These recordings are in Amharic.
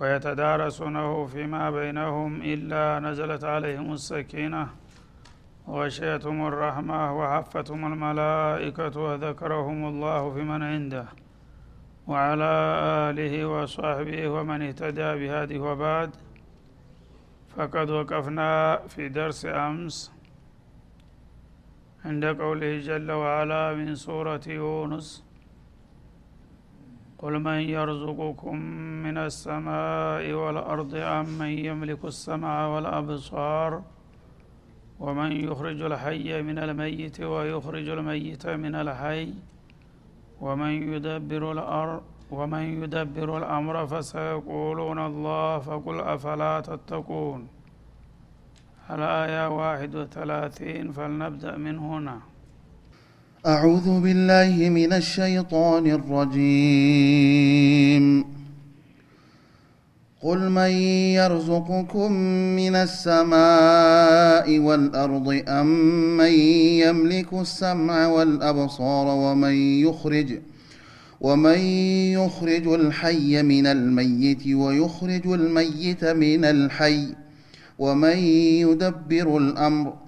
ويتدارسونه فيما بينهم إلا نزلت عليهم السكينة. وغشيتهم الرحمة وحفتهم الملائكة وذكرهم الله في من عنده. وعلى آله وصحبه ومن اهتدى بهذه وبعد. فقد وقفنا في درس أمس عند قوله جل وعلا من سورة يونس. قل من يرزقكم من السماء والأرض أم من يملك السمع والأبصار ومن يخرج الحي من الميت ويخرج الميت من الحي ومن يدبر الأرض ومن يدبر الأمر فسيقولون الله فقل أفلا تتقون. الآية واحد وثلاثين فلنبدأ من هنا. أعوذ بالله من الشيطان الرجيم. قل من يرزقكم من السماء والأرض أم من يملك السمع والأبصار ومن يخرج ومن يخرج الحي من الميت ويخرج الميت من الحي ومن يدبر الأمر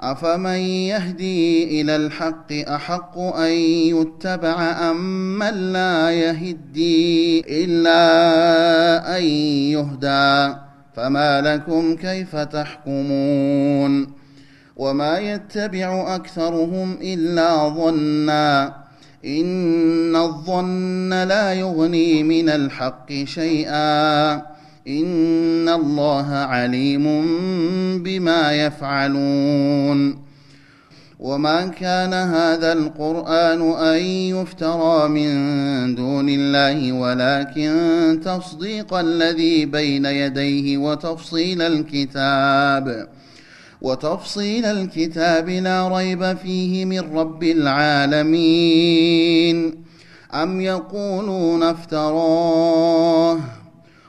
أفمن يهدي إلى الحق أحق أن يتبع أم من لا يهدي إلا أن يهدى فما لكم كيف تحكمون وما يتبع أكثرهم إلا ظنا إن الظن لا يغني من الحق شيئا ان الله عليم بما يفعلون وما كان هذا القران ان يفترى من دون الله ولكن تصديق الذي بين يديه وتفصيل الكتاب وتفصيل الكتاب لا ريب فيه من رب العالمين ام يقولون افتراه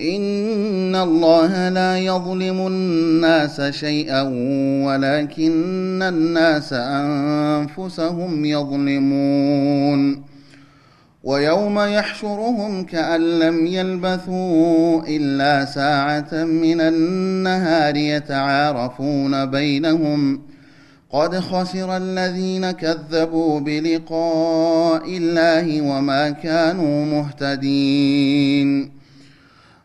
ان الله لا يظلم الناس شيئا ولكن الناس انفسهم يظلمون ويوم يحشرهم كان لم يلبثوا الا ساعه من النهار يتعارفون بينهم قد خسر الذين كذبوا بلقاء الله وما كانوا مهتدين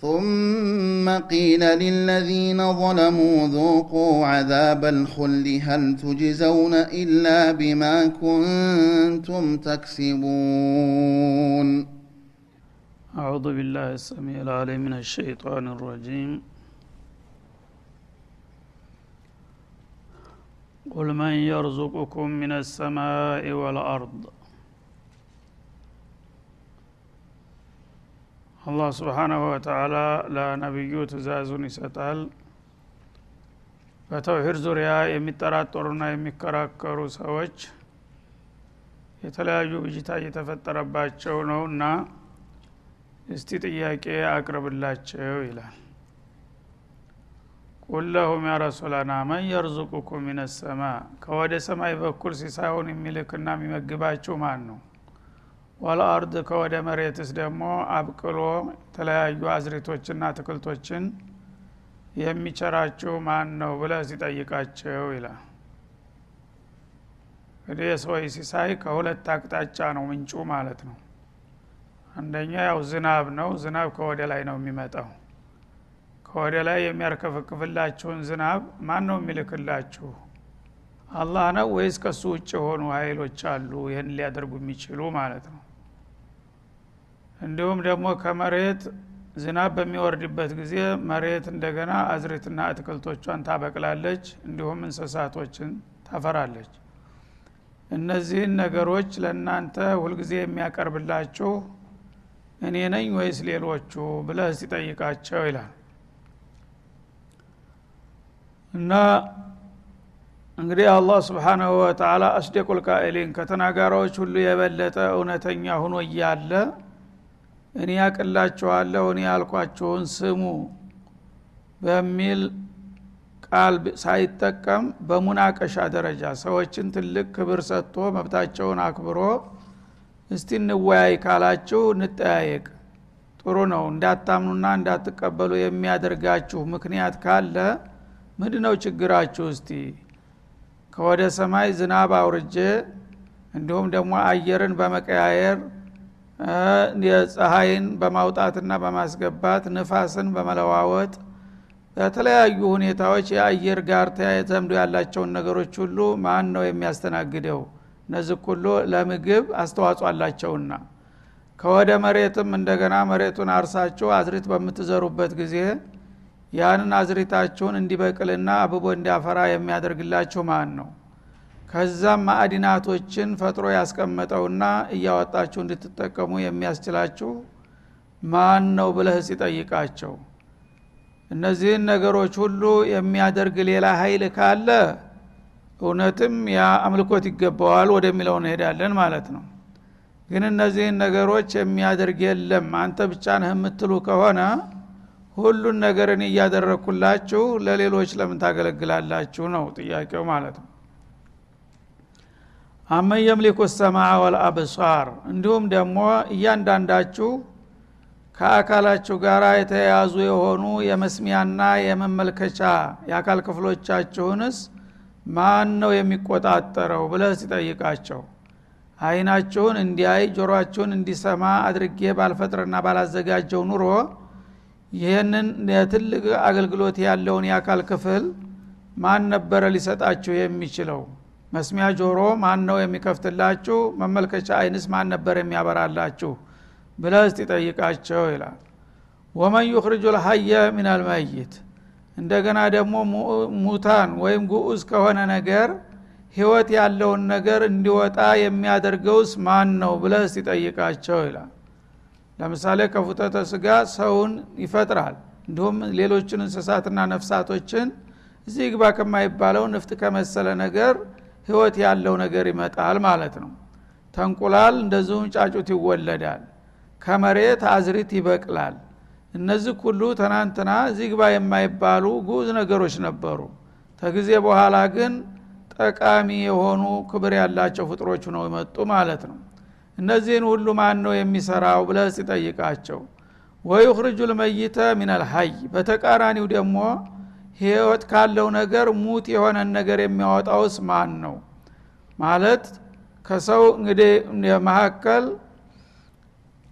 ثم قيل للذين ظلموا ذوقوا عذاب الخلد هل تجزون إلا بما كنتم تكسبون؟ أعوذ بالله السميع العليم من الشيطان الرجيم. قل من يرزقكم من السماء والأرض አላህ ስብሓናሁ ወተላ ለነቢዩ ትእዛዙን ይሰጣል። በተውሂድ ዙሪያ የሚጠራጠሩና የሚከራከሩ ሰዎች የተለያዩ ብጅታ እየተፈጠረባቸው ነውና እስቲ ጥያቄ አቅርብላቸው ይላል። ቁል ለሁም ያ ረሱላና መን የርዙቁኩም ሚነ ሰማ? ከወደ ሰማይ በኩል ሲሳዩን የሚልክና የሚመግባችሁ ማን ነው ወለአርድ ከወደ መሬትስ ደግሞ አብቅሎ የተለያዩ አዝሬቶችና አትክልቶችን የሚቸራችሁ ማን ነው ብለህ ሲጠይቃቸው ይላል። እንግዲህ የሰዎች ሲሳይ ከሁለት አቅጣጫ ነው ምንጩ ማለት ነው። አንደኛ ያው ዝናብ ነው። ዝናብ ከወደ ላይ ነው የሚመጣው። ከወደ ላይ የሚያርከፍክፍላችሁን ዝናብ ማን ነው የሚልክላችሁ? አላህ ነው ወይስ ከሱ ውጭ የሆኑ ሀይሎች አሉ ይህን ሊያደርጉ የሚችሉ ማለት ነው እንዲሁም ደግሞ ከመሬት ዝናብ በሚወርድበት ጊዜ መሬት እንደገና አዝሬትና አትክልቶቿን ታበቅላለች እንዲሁም እንስሳቶችን ታፈራለች። እነዚህን ነገሮች ለእናንተ ሁልጊዜ የሚያቀርብላችሁ እኔ ነኝ ወይስ ሌሎቹ ብለህ ሲጠይቃቸው ይላል። እና እንግዲህ አላህ ስብሓናሁ ወተላ አስደቁል ቃኢሊን ከተናጋሪዎች ሁሉ የበለጠ እውነተኛ ሁኖ እያለ እኔ ያቅላችኋለሁ እኔ ያልኳችሁን ስሙ በሚል ቃል ሳይጠቀም በሙናቀሻ ደረጃ ሰዎችን ትልቅ ክብር ሰጥቶ መብታቸውን አክብሮ እስቲ እንወያይ ካላችሁ እንጠያየቅ። ጥሩ ነው። እንዳታምኑና እንዳትቀበሉ የሚያደርጋችሁ ምክንያት ካለ ምንድ ነው ችግራችሁ? እስቲ ከወደ ሰማይ ዝናብ አውርጄ እንዲሁም ደግሞ አየርን በመቀያየር የፀሐይን በማውጣትና በማስገባት ንፋስን በመለዋወጥ በተለያዩ ሁኔታዎች የአየር ጋር ተያይዘምዶ ያላቸውን ነገሮች ሁሉ ማን ነው የሚያስተናግደው? እነዚህ ሁሉ ለምግብ አስተዋጽኦ አላቸውና። ከወደ መሬትም እንደገና መሬቱን አርሳችሁ አዝሪት በምትዘሩበት ጊዜ ያንን አዝሪታችሁን እንዲበቅልና አብቦ እንዲያፈራ የሚያደርግላችሁ ማን ነው ከዛም ማዕድናቶችን ፈጥሮ ያስቀመጠውና እያወጣችሁ እንድትጠቀሙ የሚያስችላችሁ ማን ነው ብለህ ሲጠይቃቸው? እነዚህን ነገሮች ሁሉ የሚያደርግ ሌላ ኃይል ካለ እውነትም ያ አምልኮት ይገባዋል ወደሚለው እንሄዳለን ማለት ነው። ግን እነዚህን ነገሮች የሚያደርግ የለም አንተ ብቻ ነህ የምትሉ ከሆነ ሁሉን ነገር እኔ እያደረግኩላችሁ ለሌሎች ለምን ታገለግላላችሁ ነው ጥያቄው ማለት ነው አመን የምሊኩ ሰማ ወልአብሷር እንዲሁም ደግሞ እያንዳንዳችሁ ከአካላችሁ ጋር የተያያዙ የሆኑ የመስሚያና የመመልከቻ የአካል ክፍሎቻችሁንስ ማን ነው የሚቆጣጠረው ብለህ ሲጠይቃቸው? አይናችሁን እንዲያይ ጆሮአችሁን እንዲሰማ አድርጌ ባልፈጥርና ባላዘጋጀው ኑሮ ይህንን ትልቅ አገልግሎት ያለውን የአካል ክፍል ማን ነበረ ሊሰጣችሁ የሚችለው መስሚያ ጆሮ ማን ነው የሚከፍትላችሁ? መመልከቻ አይንስ ማን ነበር የሚያበራላችሁ? ብለህ እስቲ ጠይቃቸው ይላል። ወመን ዩኽርጁ ልሀየ ምን አልመይት እንደገና ደግሞ ሙታን ወይም ጉዑዝ ከሆነ ነገር ህይወት ያለውን ነገር እንዲወጣ የሚያደርገውስ ማን ነው ብለህ እስቲ ጠይቃቸው ይላል። ለምሳሌ ከፉተተ ስጋ ሰውን ይፈጥራል። እንዲሁም ሌሎችን እንስሳትና ነፍሳቶችን እዚህ ግባ ከማይባለው ንፍጥ ከመሰለ ነገር ህይወት ያለው ነገር ይመጣል ማለት ነው። ተንቁላል እንደዚሁም ጫጩት ይወለዳል። ከመሬት አዝሪት ይበቅላል። እነዚህ ሁሉ ትናንትና እዚህ ግባ የማይባሉ ጉዝ ነገሮች ነበሩ። ተጊዜ በኋላ ግን ጠቃሚ የሆኑ ክብር ያላቸው ፍጥሮች ነው የመጡ ማለት ነው። እነዚህን ሁሉ ማን ነው የሚሰራው ብለህ ሲጠይቃቸው ወዩኽርጁ ልመይተ ሚነል ሀይ። በተቃራኒው ደግሞ ህይወት ካለው ነገር ሙት የሆነን ነገር የሚያወጣውስ ማን ነው ማለት ከሰው እንግዲህ መካከል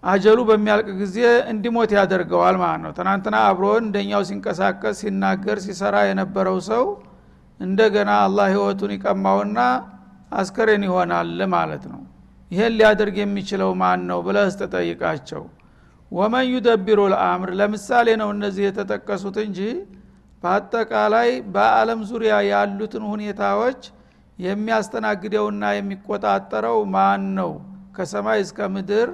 አጀሉ በሚያልቅ ጊዜ እንዲሞት ያደርገዋል ማለት ነው። ትናንትና አብሮን እንደኛው ሲንቀሳቀስ ሲናገር ሲሰራ የነበረው ሰው እንደገና አላህ ህይወቱን ይቀማውና አስከሬን ይሆናል ማለት ነው። ይሄን ሊያደርግ የሚችለው ማን ነው ብለህ ስትጠይቃቸው ومن يدبر الأمر ለምሳሌ ነው እነዚህ የተጠቀሱት እንጂ በአጠቃላይ በአለም ዙሪያ ያሉትን ሁኔታዎች የሚያስተናግደውና የሚቆጣጠረው ማን ነው? ከሰማይ እስከ ምድር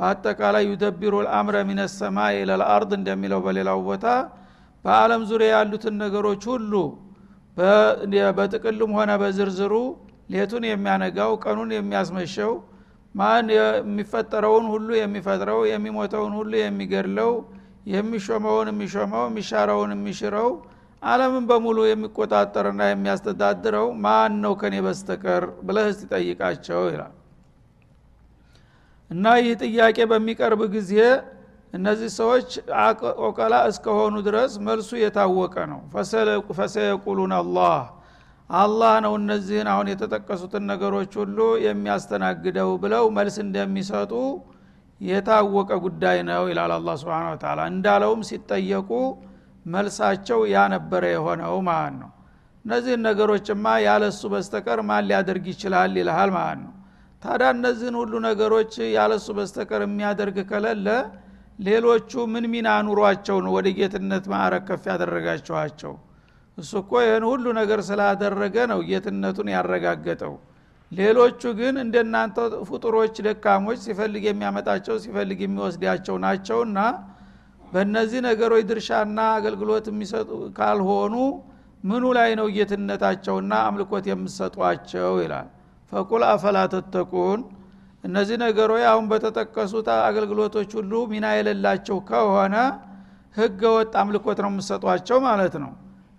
በአጠቃላይ يدبر الأمر من السماء إلى الأرض እንደሚለው በሌላው ቦታ በአለም ዙሪያ ያሉትን ነገሮች ሁሉ በጥቅልም ሆነ በዝርዝሩ ሌቱን የሚያነጋው ቀኑን የሚያስመሸው ማን የሚፈጠረውን ሁሉ የሚፈጥረው የሚሞተውን ሁሉ የሚገድለው የሚሾመውን የሚሾመው የሚሻረውን የሚሽረው አለምን በሙሉ የሚቆጣጠርና የሚያስተዳድረው ማን ነው ከኔ በስተቀር ብለህ ጠይቃቸው ይላል። እና ይህ ጥያቄ በሚቀርብ ጊዜ እነዚህ ሰዎች ኦቀላ እስከሆኑ ድረስ መልሱ የታወቀ ነው። ፈሰየቁሉን አላህ። አላህ ነው እነዚህን አሁን የተጠቀሱትን ነገሮች ሁሉ የሚያስተናግደው ብለው መልስ እንደሚሰጡ የታወቀ ጉዳይ ነው ይላል አላ ስብን ተላ እንዳለውም ሲጠየቁ መልሳቸው ያ ነበረ የሆነው ማለት ነው። እነዚህን ነገሮችማ ያለሱ በስተቀር ማን ሊያደርግ ይችላል ይልሃል ማለት ነው። ታዲያ እነዚህን ሁሉ ነገሮች ያለሱ በስተቀር የሚያደርግ ከለለ ሌሎቹ ምን ሚና ኑሯቸው ነው ወደ ጌትነት ማዕረግ ከፍ ያደረጋችኋቸው? እሱ እኮ ይህን ሁሉ ነገር ስላደረገ ነው ጌትነቱን ያረጋገጠው ሌሎቹ ግን እንደናንተ ፍጡሮች ደካሞች ሲፈልግ የሚያመጣቸው ሲፈልግ የሚወስዳቸው ናቸውና በእነዚህ ነገሮች ድርሻና አገልግሎት የሚሰጡ ካልሆኑ ምኑ ላይ ነው ጌትነታቸውና አምልኮት የምሰጧቸው ይላል። ፈቁል አፈላ ተተቁን። እነዚህ ነገሮች አሁን በተጠቀሱት አገልግሎቶች ሁሉ ሚና የሌላቸው ከሆነ ህገ ወጥ አምልኮት ነው የምሰጧቸው ማለት ነው።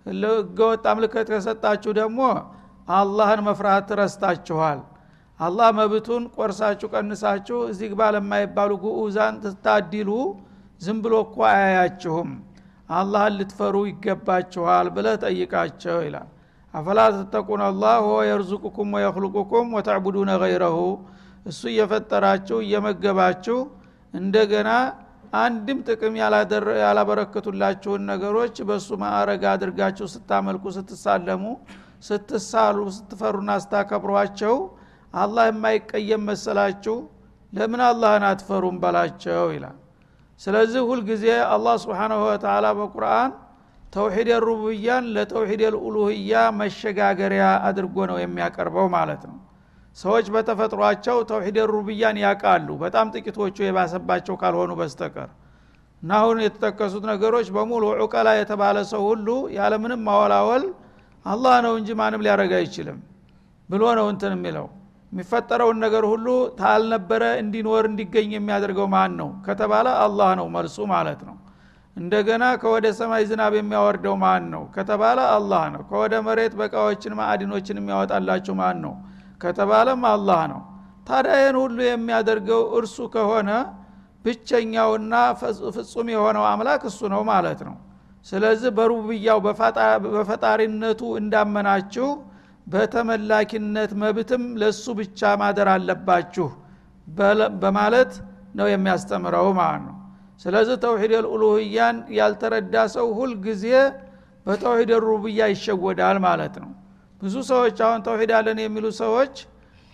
ህገ ወጥ አምልኮት ከሰጣችሁ ደግሞ አላህን መፍራት ረስታችኋል። አላህ መብቱን ቆርሳችሁ ቀንሳችሁ እዚህ ግባ ለማይባሉ ጉዑዛን ትታዲሉ ዝም ብሎ እኮ አያያችሁም። አላህን ልትፈሩ ይገባችኋል ብለህ ጠይቃቸው ይላል። አፈላ ተተቁን አላህ ወ የርዙቁኩም ወየክልቁኩም ወተዕቡዱነ ገይረሁ። እሱ እየፈጠራችሁ እየመገባችሁ እንደገና አንድም ጥቅም ያላበረከቱላችሁን ነገሮች በእሱ ማዕረግ አድርጋችሁ ስታመልኩ ስትሳለሙ ስትሳሉ ስትፈሩና ስታከብሯቸው አላህ የማይቀየም መሰላችሁ? ለምን አላህን አትፈሩም በላቸው ይላል። ስለዚህ ሁልጊዜ አላህ ስብሓናሁ ወተላ በቁርአን ተውሒድ ሩቡያን ለተውሒድ ልኡሉህያ መሸጋገሪያ አድርጎ ነው የሚያቀርበው ማለት ነው። ሰዎች በተፈጥሯቸው ተውሒድ ሩብያን ያቃሉ በጣም ጥቂቶቹ የባሰባቸው ካልሆኑ በስተቀር እና አሁን የተጠቀሱት ነገሮች በሙሉ ዑቀላ የተባለ ሰው ሁሉ ያለምንም ማወላወል አላህ ነው እንጂ ማንም ሊያደረግ አይችልም ብሎ ነው እንትን የሚለው። የሚፈጠረውን ነገር ሁሉ ታልነበረ እንዲኖር እንዲገኝ የሚያደርገው ማን ነው ከተባለ አላህ ነው መልሱ ማለት ነው። እንደገና ከወደ ሰማይ ዝናብ የሚያወርደው ማን ነው ከተባለ አላህ ነው። ከወደ መሬት በቃዎችን ማዕድኖችን የሚያወጣላቸው ማን ነው ከተባለም አላህ ነው። ታዲያ ይህን ሁሉ የሚያደርገው እርሱ ከሆነ ብቸኛውና ፍጹም የሆነው አምላክ እሱ ነው ማለት ነው ስለዚህ በሩብያው በፈጣሪነቱ እንዳመናችሁ በተመላኪነት መብትም ለሱ ብቻ ማደር አለባችሁ በማለት ነው የሚያስተምረው ማለት ነው። ስለዚህ ተውሂድ ልኡሉህያን ያልተረዳ ሰው ሁልጊዜ በተውሂድ ሩብያ ይሸወዳል ማለት ነው። ብዙ ሰዎች አሁን ተውሂድ አለን የሚሉ ሰዎች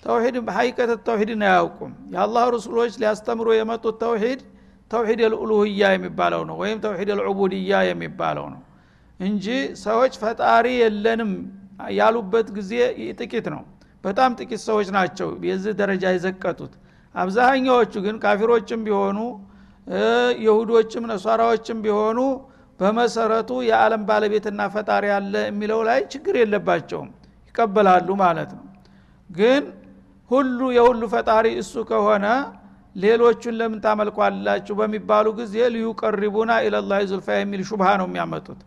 ተውሂድ ሀይቀት ተውሂድን አያውቁም። የአላህ ረሱሎች ሊያስተምሩ የመጡት ተውሂድ ተውሂድ ልኡሉህያ የሚባለው ነው ወይም ተውሂድ ልዑቡድያ የሚባለው ነው እንጂ ሰዎች ፈጣሪ የለንም ያሉበት ጊዜ ጥቂት ነው። በጣም ጥቂት ሰዎች ናቸው የዚህ ደረጃ የዘቀጡት። አብዛኛዎቹ ግን ካፊሮችም ቢሆኑ የሁዶችም ነሷራዎችም ቢሆኑ በመሰረቱ የዓለም ባለቤትና ፈጣሪ አለ የሚለው ላይ ችግር የለባቸውም ይቀበላሉ ማለት ነው። ግን ሁሉ የሁሉ ፈጣሪ እሱ ከሆነ ሌሎቹን ለምን ታመልኳላችሁ በሚባሉ ጊዜ ሊዩቀሪቡና ኢለላ ዙልፋ የሚል ሹብሃ ነው የሚያመጡት።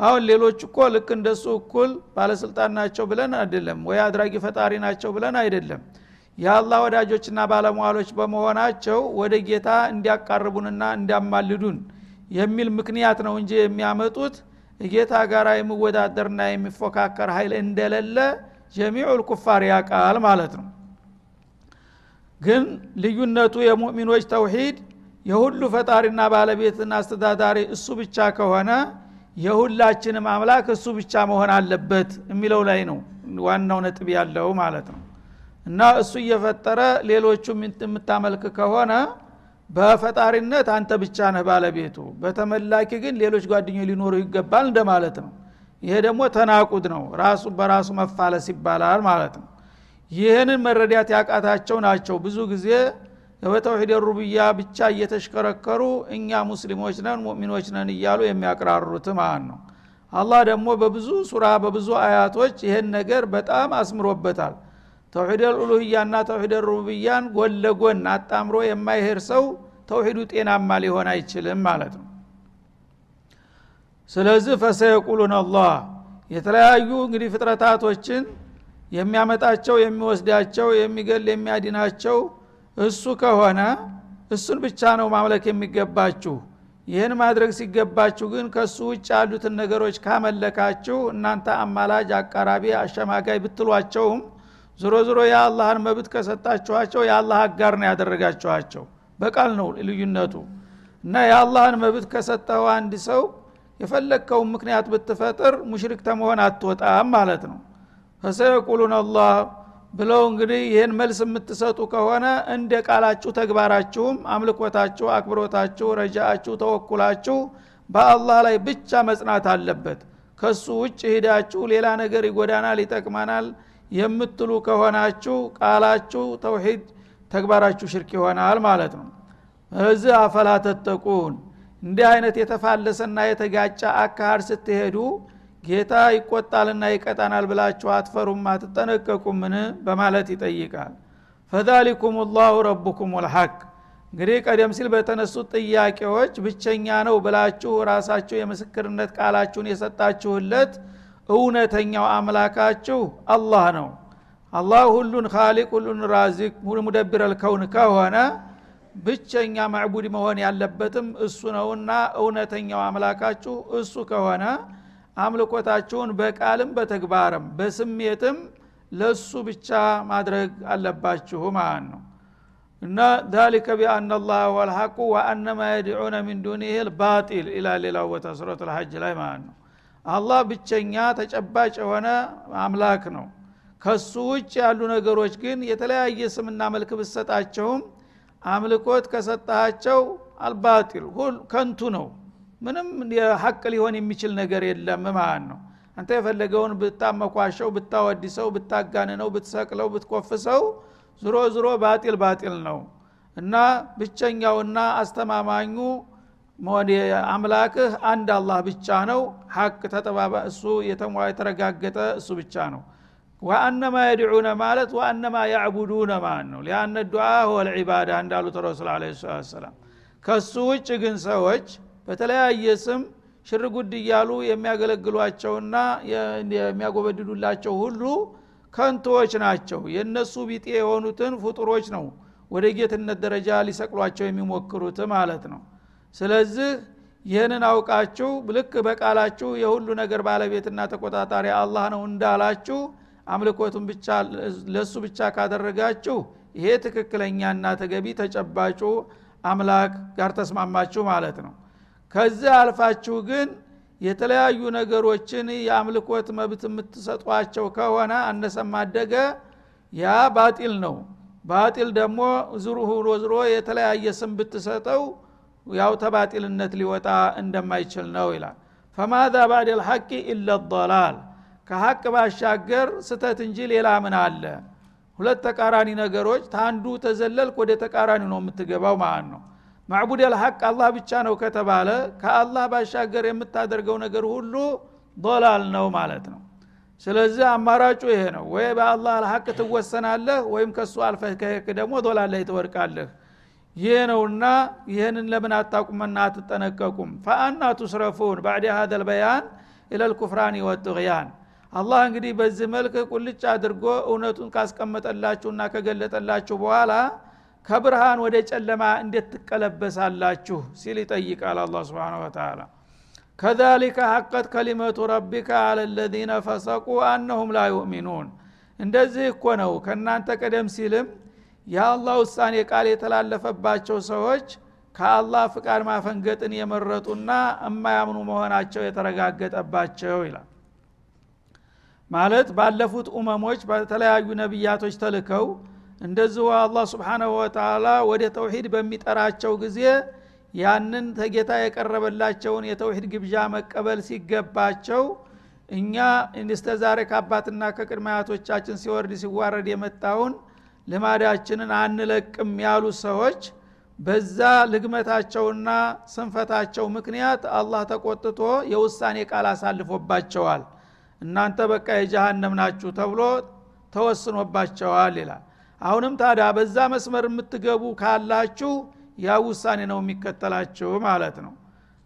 አሁን ሌሎች እኮ ልክ እንደሱ እኩል ባለስልጣን ናቸው ብለን አይደለም ወይ አድራጊ ፈጣሪ ናቸው ብለን አይደለም። የአላህ ወዳጆችና ባለሟሎች በመሆናቸው ወደ ጌታ እንዲያቃርቡንና እንዲያማልዱን የሚል ምክንያት ነው እንጂ የሚያመጡት ጌታ ጋር የሚወዳደርና የሚፎካከር ኃይል እንደሌለ ጀሚዑ ልኩፋር ያቃል ማለት ነው ግን ልዩነቱ የሙእሚኖች ተውሂድ የሁሉ ፈጣሪና ባለቤትና አስተዳዳሪ እሱ ብቻ ከሆነ የሁላችንም አምላክ እሱ ብቻ መሆን አለበት የሚለው ላይ ነው ዋናው ነጥብ ያለው ማለት ነው። እና እሱ እየፈጠረ ሌሎቹ የምታመልክ ከሆነ በፈጣሪነት አንተ ብቻ ነህ ባለቤቱ በተመላኪ ግን ሌሎች ጓደኞች ሊኖሩ ይገባል እንደማለት ነው። ይሄ ደግሞ ተናቁድ ነው። ራሱ በራሱ መፋለስ ይባላል ማለት ነው ይህንን መረዳት ያቃታቸው ናቸው። ብዙ ጊዜ በተውሂድ ሩብያ ብቻ እየተሽከረከሩ እኛ ሙስሊሞች ነን ሙእሚኖች ነን እያሉ የሚያቅራሩት ማለት ነው? አላህ ደግሞ በብዙ ሱራ በብዙ አያቶች ይህን ነገር በጣም አስምሮበታል። ተውሂድ ልኡሉህያና ተውሂድ ሩብያን ጎን ለጎን አጣምሮ የማይሄድ ሰው ተውሂዱ ጤናማ ሊሆን አይችልም ማለት ነው። ስለዚህ ፈሰየቁሉን አላህ የተለያዩ እንግዲህ ፍጥረታቶችን የሚያመጣቸው የሚወስዳቸው የሚገል የሚያድናቸው እሱ ከሆነ እሱን ብቻ ነው ማምለክ የሚገባችሁ። ይህን ማድረግ ሲገባችሁ ግን ከእሱ ውጭ ያሉትን ነገሮች ካመለካችሁ እናንተ አማላጅ አቃራቢ አሸማጋይ ብትሏቸውም ዞሮ ዞሮ የአላህን መብት ከሰጣችኋቸው የአላህ አጋር ነው ያደረጋችኋቸው። በቃል ነው ልዩነቱ። እና የአላህን መብት ከሰጠው አንድ ሰው የፈለግከውን ምክንያት ብትፈጥር ሙሽሪክ ተመሆን አትወጣም ማለት ነው ፈሰየቁሉን አላህ ብለው እንግዲህ ይህን መልስ የምትሰጡ ከሆነ እንደ ቃላችሁ ተግባራችሁም አምልኮታችሁ አክብሮታችሁ ረጃአችሁ ተወኩላችሁ በአላህ ላይ ብቻ መጽናት አለበት። ከሱ ውጭ ሂዳችሁ ሌላ ነገር ይጎዳናል ይጠቅመናል የምትሉ ከሆናችሁ ቃላችሁ ተውሂድ ተግባራችሁ ሽርክ ይሆናል ማለት ነው። ስለዚህ አፈላ ተተቁን። እንዲህ አይነት የተፋለሰና የተጋጨ አካሃድ ስትሄዱ ጌታ ይቆጣልና ይቀጣናል ብላችሁ አትፈሩም አትጠነቀቁምን? በማለት ይጠይቃል። ፈዛሊኩም ላሁ ረቡኩም ልሐቅ እንግዲህ ቀደም ሲል በተነሱት ጥያቄዎች ብቸኛ ነው ብላችሁ ራሳችሁ የምስክርነት ቃላችሁን የሰጣችሁለት እውነተኛው አምላካችሁ አላህ ነው። አላህ ሁሉን ካሊቅ ሁሉን ራዚቅ ሙደብር ልከውን ከሆነ ብቸኛ ማዕቡድ መሆን ያለበትም እሱ ነውና እውነተኛው አምላካችሁ እሱ ከሆነ አምልኮታችሁን በቃልም በተግባርም በስሜትም ለሱ ብቻ ማድረግ አለባችሁ ማለት ነው እና ذلك بأن الله هو الحق وأن ما يدعون من دونه الباطل إلى ሌላው ቦታ ሱረቱ الحج ላይ ማለት ነው አላህ ብቸኛ ተጨባጭ የሆነ አምላክ ነው ከሱ ውጭ ያሉ ነገሮች ግን የተለያየ ስምና መልክ ብሰጣቸውም አምልኮት ከሰጣቸው አልባጢል ከንቱ ነው ምንም የሐቅ ሊሆን የሚችል ነገር የለም። ማለት ነው? አንተ የፈለገውን ብታመኳሸው ብታወድሰው ብታጋንነው ብትሰቅለው ብትኮፍሰው ዝሮ ዝሮ ባጢል ባጢል ነው። እና ብቸኛውና አስተማማኙ አምላክህ አንድ አላህ ብቻ ነው። ሀቅ ተጠባባ እሱ የተረጋገጠ እሱ ብቻ ነው። ወአነማ የድዑነ ማለት ወአነማ ያዕቡዱነ ማለት ነው? ሊአነ ዱዓ ሁወ ልዒባዳ እንዳሉት ረሱል አለ ሰላም ከሱ ውጭ ግን ሰዎች በተለያየ ስም ሽርጉድ እያሉ የሚያገለግሏቸውና የሚያጎበድዱላቸው ሁሉ ከንቶዎች ናቸው። የእነሱ ቢጤ የሆኑትን ፍጡሮች ነው ወደ ጌትነት ደረጃ ሊሰቅሏቸው የሚሞክሩት ማለት ነው። ስለዚህ ይህንን አውቃችሁ ልክ በቃላችሁ የሁሉ ነገር ባለቤትና ተቆጣጣሪ አላህ ነው እንዳላችሁ አምልኮቱን ብቻ ለሱ ብቻ ካደረጋችሁ ይሄ ትክክለኛና ተገቢ ተጨባጩ አምላክ ጋር ተስማማችሁ ማለት ነው ከዚህ አልፋችሁ ግን የተለያዩ ነገሮችን የአምልኮት መብት የምትሰጧቸው ከሆነ አነሰም አደገ ያ ባጢል ነው። ባጢል ደግሞ ዝሩሁ ዝሮ የተለያየ ስም ብትሰጠው ያው ተባጢልነት ሊወጣ እንደማይችል ነው ይላል። ፈማዛ ባዕድ ልሐቂ ኢለ ضላል ከሐቅ ባሻገር ስተት እንጂ ሌላ ምን አለ? ሁለት ተቃራኒ ነገሮች ታንዱ ተዘለልክ ወደ ተቃራኒ ነው የምትገባው ማለት ነው ማዕቡድ አልሐቅ አላህ ብቻ ነው ከተባለ ከአላህ ባሻገር የምታደርገው ነገር ሁሉ ዶላል ነው ማለት ነው። ስለዚህ አማራጩ ይሄ ነው። ወይ በአላህ አልሐቅ ትወሰናለህ ወይም ከሱ አልፈህ ከሄክ ደግሞ ዶላል ላይ ትወድቃለህ። ይህ ነውና ይህንን ለምን አታቁምና አትጠነቀቁም? ፈአና ቱስረፉን ባዕድ ሀደ ልበያን ኢለልኩፍራን ወጥቅያን አላህ እንግዲህ በዚህ መልክ ቁልጭ አድርጎ እውነቱን ካስቀመጠላችሁና ከገለጠላችሁ በኋላ ከብርሃን ወደ ጨለማ እንዴት ትቀለበሳላችሁ? ሲል ይጠይቃል አላ ስብን ወተላ ከዛሊከ ሐቀት ከሊመቱ ረቢከ አለ ለዚነ ፈሰቁ አነሁም ላ ዩእሚኑን። እንደዚህ እኮ ነው። ከእናንተ ቀደም ሲልም የአላህ ውሳኔ ቃል የተላለፈባቸው ሰዎች ከአላህ ፍቃድ ማፈንገጥን የመረጡና እማያምኑ መሆናቸው የተረጋገጠባቸው ይላል። ማለት ባለፉት ኡመሞች በተለያዩ ነቢያቶች ተልከው እንደዚሁ አላህ ስብሓናሁ ወተላ ወደ ተውሂድ በሚጠራቸው ጊዜ ያንን ተጌታ የቀረበላቸውን የተውሂድ ግብዣ መቀበል ሲገባቸው እኛ እስተ ዛሬ ከአባትና ከቅድመ አያቶቻችን ሲወርድ ሲዋረድ የመጣውን ልማዳችንን አንለቅም ያሉ ሰዎች በዛ ልግመታቸውና ስንፈታቸው ምክንያት አላህ ተቆጥቶ የውሳኔ ቃል አሳልፎባቸዋል። እናንተ በቃ የጀሃነም ናችሁ ተብሎ ተወስኖባቸዋል ይላል አሁንም ታዲያ በዛ መስመር የምትገቡ ካላችሁ ያ ውሳኔ ነው የሚከተላችሁ ማለት ነው።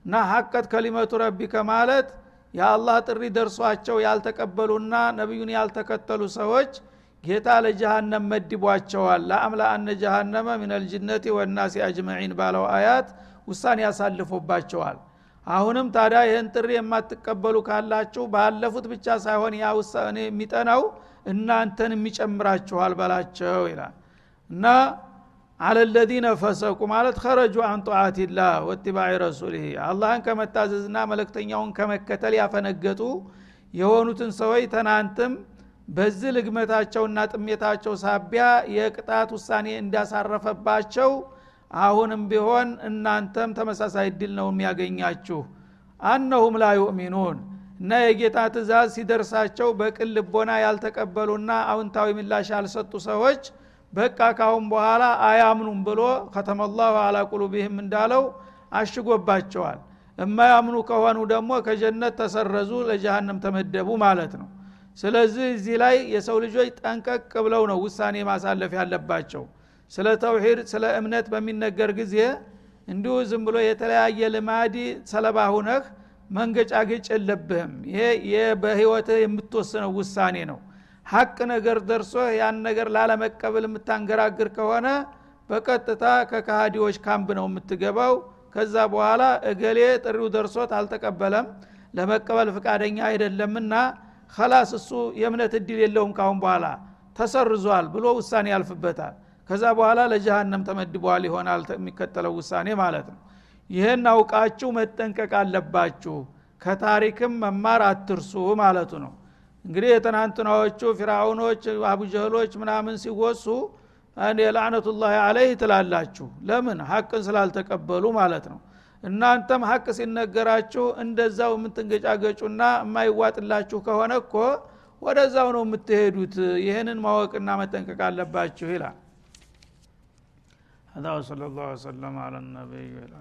እና ሐቀት ከሊመቱ ረቢከ ማለት የአላህ ጥሪ ደርሷቸው ያልተቀበሉና ነቢዩን ያልተከተሉ ሰዎች ጌታ ለጀሃነም መድቧቸዋል። ለአምላ አነ ጀሃነመ ሚነልጅነቲ ወናሲ አጅመዒን ባለው አያት ውሳኔ ያሳልፎባቸዋል አሁንም ታዲያ ይህን ጥሪ የማትቀበሉ ካላችሁ ባለፉት ብቻ ሳይሆን ያ ውሳኔ የሚጠናው እናንተን የሚጨምራችኋል በላቸው ይላል። እና አለለዚነ ፈሰቁ ማለት ከረጁ አን ጧዓትላህ ወትባዕ ረሱልህ አላህን ከመታዘዝና መለክተኛውን ከመከተል ያፈነገጡ የሆኑትን ሰዎች ተናንትም በዚህ ልግመታቸውና ጥሜታቸው ሳቢያ የቅጣት ውሳኔ እንዳሳረፈባቸው አሁንም ቢሆን እናንተም ተመሳሳይ እድል ነው የሚያገኛችሁ። አነሁም ላ ዩእሚኑን እና የጌታ ትእዛዝ ሲደርሳቸው በቅን ልቦና ያልተቀበሉና አውንታዊ ምላሽ ያልሰጡ ሰዎች በቃ ካሁን በኋላ አያምኑም ብሎ ከተመላሁ አላ ቁሉቢህም እንዳለው አሽጎባቸዋል። የማያምኑ ከሆኑ ደግሞ ከጀነት ተሰረዙ ለጀሃነም ተመደቡ ማለት ነው። ስለዚህ እዚህ ላይ የሰው ልጆች ጠንቀቅ ብለው ነው ውሳኔ ማሳለፍ ያለባቸው። ስለ ተውሂድ ስለ እምነት በሚነገር ጊዜ እንዲሁ ዝም ብሎ የተለያየ ልማዲ ሰለባ ሁነህ መንገጫገጭ የለብህም። ይሄ በህይወትህ የምትወስነው ውሳኔ ነው። ሀቅ ነገር ደርሶ ያን ነገር ላለመቀበል የምታንገራግር ከሆነ በቀጥታ ከካሃዲዎች ካምፕ ነው የምትገባው። ከዛ በኋላ እገሌ ጥሪው ደርሶት አልተቀበለም ለመቀበል ፍቃደኛ አይደለምና ከላስ እሱ የእምነት እድል የለውም ካሁን በኋላ ተሰርዟል ብሎ ውሳኔ ያልፍበታል። ከዛ በኋላ ለጀሃነም ተመድቧል ይሆናል የሚከተለው ውሳኔ ማለት ነው ይህን አውቃችሁ መጠንቀቅ አለባችሁ። ከታሪክም መማር አትርሱ ማለቱ ነው። እንግዲህ የትናንትናዎቹ ፊራውኖች አቡጀህሎች ምናምን ሲወሱ ላዕነቱላህ አለይህ ትላላችሁ። ለምን? ሀቅን ስላልተቀበሉ ማለት ነው። እናንተም ሀቅ ሲነገራችሁ እንደዛው የምትንገጫገጩና የማይዋጥላችሁ ከሆነ እኮ ወደዛው ነው የምትሄዱት። ይህንን ማወቅና መጠንቀቅ አለባችሁ ይላል هذا وصلى الله وسلم على النبي وعلى